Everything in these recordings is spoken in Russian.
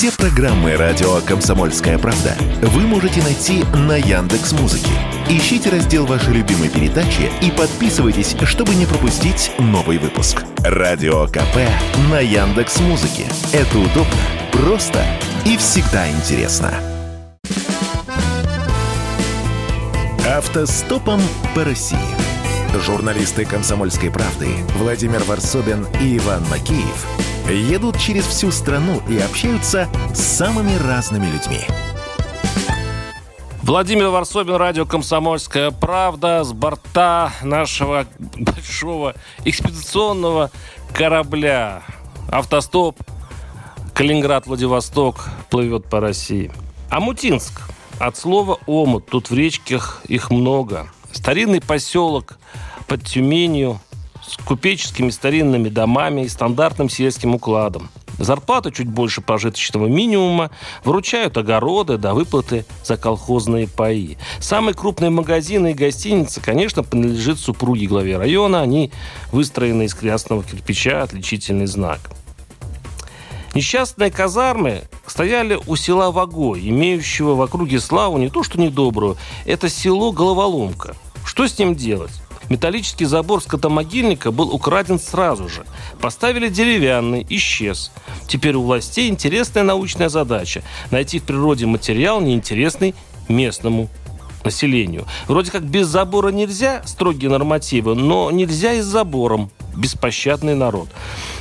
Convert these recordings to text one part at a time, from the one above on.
Все программы радио Комсомольская правда вы можете найти на Яндекс Музыке. Ищите раздел вашей любимой передачи и подписывайтесь, чтобы не пропустить новый выпуск. Радио КП на Яндекс Музыке. Это удобно, просто и всегда интересно. Автостопом по России. Журналисты «Комсомольской правды» Владимир Варсобин и Иван Макеев едут через всю страну и общаются с самыми разными людьми. Владимир Варсобин, радио «Комсомольская правда» с борта нашего большого экспедиционного корабля. Автостоп Калининград-Владивосток плывет по России. Амутинск. От слова «омут». Тут в речках их много. Старинный поселок под Тюменью с купеческими старинными домами и стандартным сельским укладом. Зарплата чуть больше прожиточного минимума, выручают огороды до выплаты за колхозные паи. Самые крупные магазины и гостиницы, конечно, принадлежит супруге главе района. Они выстроены из красного кирпича, отличительный знак. Несчастные казармы стояли у села Вагой, имеющего в округе славу не то что недобрую, это село Головоломка. Что с ним делать? Металлический забор скотомогильника был украден сразу же. Поставили деревянный, исчез. Теперь у властей интересная научная задача – найти в природе материал, неинтересный местному населению. Вроде как без забора нельзя, строгие нормативы, но нельзя и с забором. Беспощадный народ.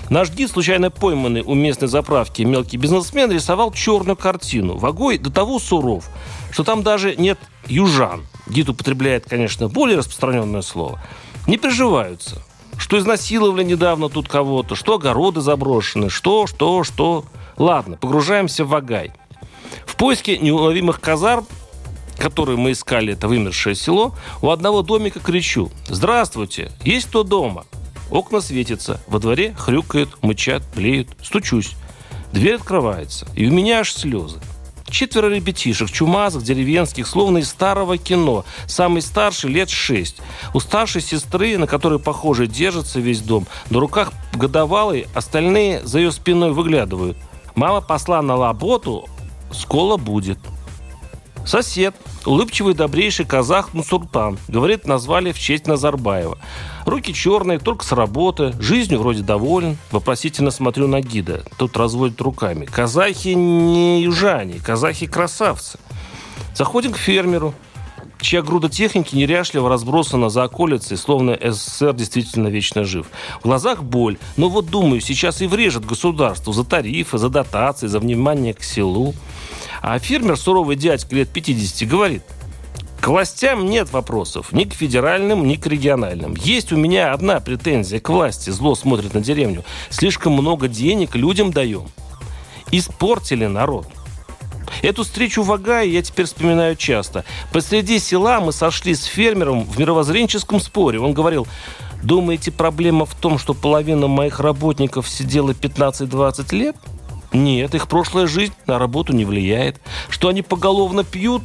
Наш гид, случайно пойманный у местной заправки мелкий бизнесмен, рисовал черную картину. Вагой до того суров, что там даже нет южан. Гид употребляет, конечно, более распространенное слово, не приживаются. Что изнасиловали недавно тут кого-то, что огороды заброшены, что, что, что. Ладно, погружаемся в Вагай. В поиске неуловимых казарм которые мы искали, это вымершее село, у одного домика кричу «Здравствуйте! Есть кто дома?» Окна светятся, во дворе хрюкают, мычат, блеют. Стучусь. Дверь открывается, и у меня аж слезы. Четверо ребятишек, чумазых, деревенских, словно из старого кино. Самый старший лет шесть. У старшей сестры, на которой, похоже, держится весь дом, на руках годовалый, остальные за ее спиной выглядывают. Мама посла на работу, скоро будет. Сосед, улыбчивый добрейший казах Мусуртан, говорит, назвали в честь Назарбаева. Руки черные, только с работы, жизнью вроде доволен. Вопросительно смотрю на гида. Тут разводит руками. Казахи не южане, казахи красавцы. Заходим к фермеру, чья груда техники неряшливо разбросана за околицей, словно СССР действительно вечно жив. В глазах боль, но вот думаю, сейчас и врежет государству за тарифы, за дотации, за внимание к селу. А фермер, суровый дядька лет 50, говорит, к властям нет вопросов, ни к федеральным, ни к региональным. Есть у меня одна претензия к власти, зло смотрит на деревню. Слишком много денег людям даем. Испортили народ. Эту встречу в Агае я теперь вспоминаю часто. Посреди села мы сошли с фермером в мировоззренческом споре. Он говорил, думаете, проблема в том, что половина моих работников сидела 15-20 лет? Нет, их прошлая жизнь на работу не влияет. Что они поголовно пьют,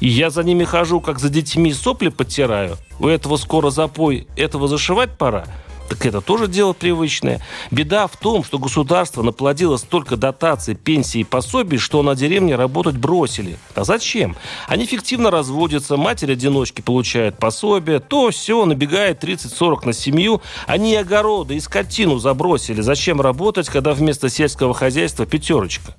и я за ними хожу, как за детьми сопли подтираю. У этого скоро запой, этого зашивать пора – так это тоже дело привычное. Беда в том, что государство наплодило столько дотаций, пенсий и пособий, что на деревне работать бросили. А зачем? Они фиктивно разводятся, матери-одиночки получают пособие, то все, набегает 30-40 на семью. Они и огороды, и скотину забросили. Зачем работать, когда вместо сельского хозяйства пятерочка?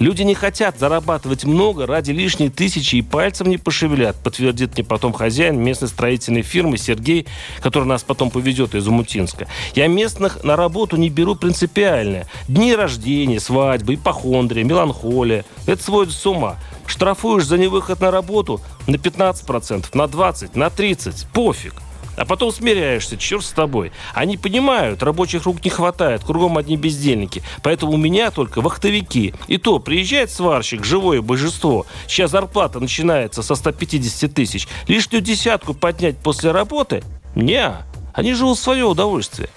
Люди не хотят зарабатывать много ради лишней тысячи и пальцем не пошевелят, подтвердит мне потом хозяин местной строительной фирмы Сергей, который нас потом повезет из Умутинска. Я местных на работу не беру принципиально. Дни рождения, свадьбы, ипохондрия, меланхолия. Это сводит с ума. Штрафуешь за невыход на работу на 15%, на 20%, на 30%. Пофиг. А потом смиряешься, черт с тобой. Они понимают, рабочих рук не хватает, кругом одни бездельники. Поэтому у меня только вахтовики. И то, приезжает сварщик, живое божество. Сейчас зарплата начинается со 150 тысяч. Лишнюю десятку поднять после работы? Не, они живут в свое удовольствие.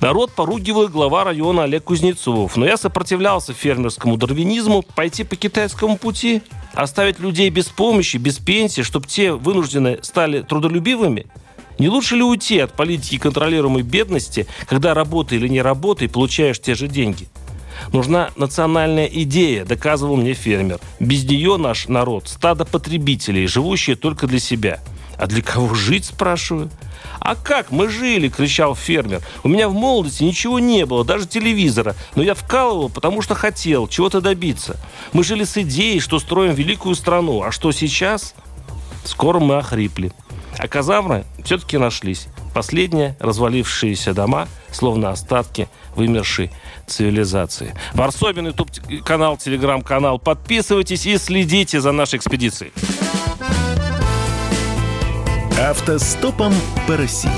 Народ поругивал глава района Олег Кузнецов. Но я сопротивлялся фермерскому дарвинизму. Пойти по китайскому пути? Оставить людей без помощи, без пенсии, чтобы те вынуждены стали трудолюбивыми? Не лучше ли уйти от политики контролируемой бедности, когда работа или не работа, и получаешь те же деньги? Нужна национальная идея, доказывал мне фермер. Без нее наш народ – стадо потребителей, живущие только для себя. А для кого жить, спрашиваю? «А как мы жили?» – кричал фермер. «У меня в молодости ничего не было, даже телевизора. Но я вкалывал, потому что хотел чего-то добиться. Мы жили с идеей, что строим великую страну. А что сейчас? Скоро мы охрипли. А казавры все-таки нашлись. Последние развалившиеся дома, словно остатки вымершей цивилизации. Варсобин, YouTube канал, телеграм-канал. Подписывайтесь и следите за нашей экспедицией. Автостопом по России.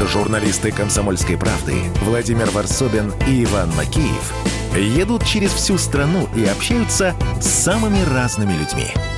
Журналисты «Комсомольской правды» Владимир Варсобин и Иван Макеев едут через всю страну и общаются с самыми разными людьми –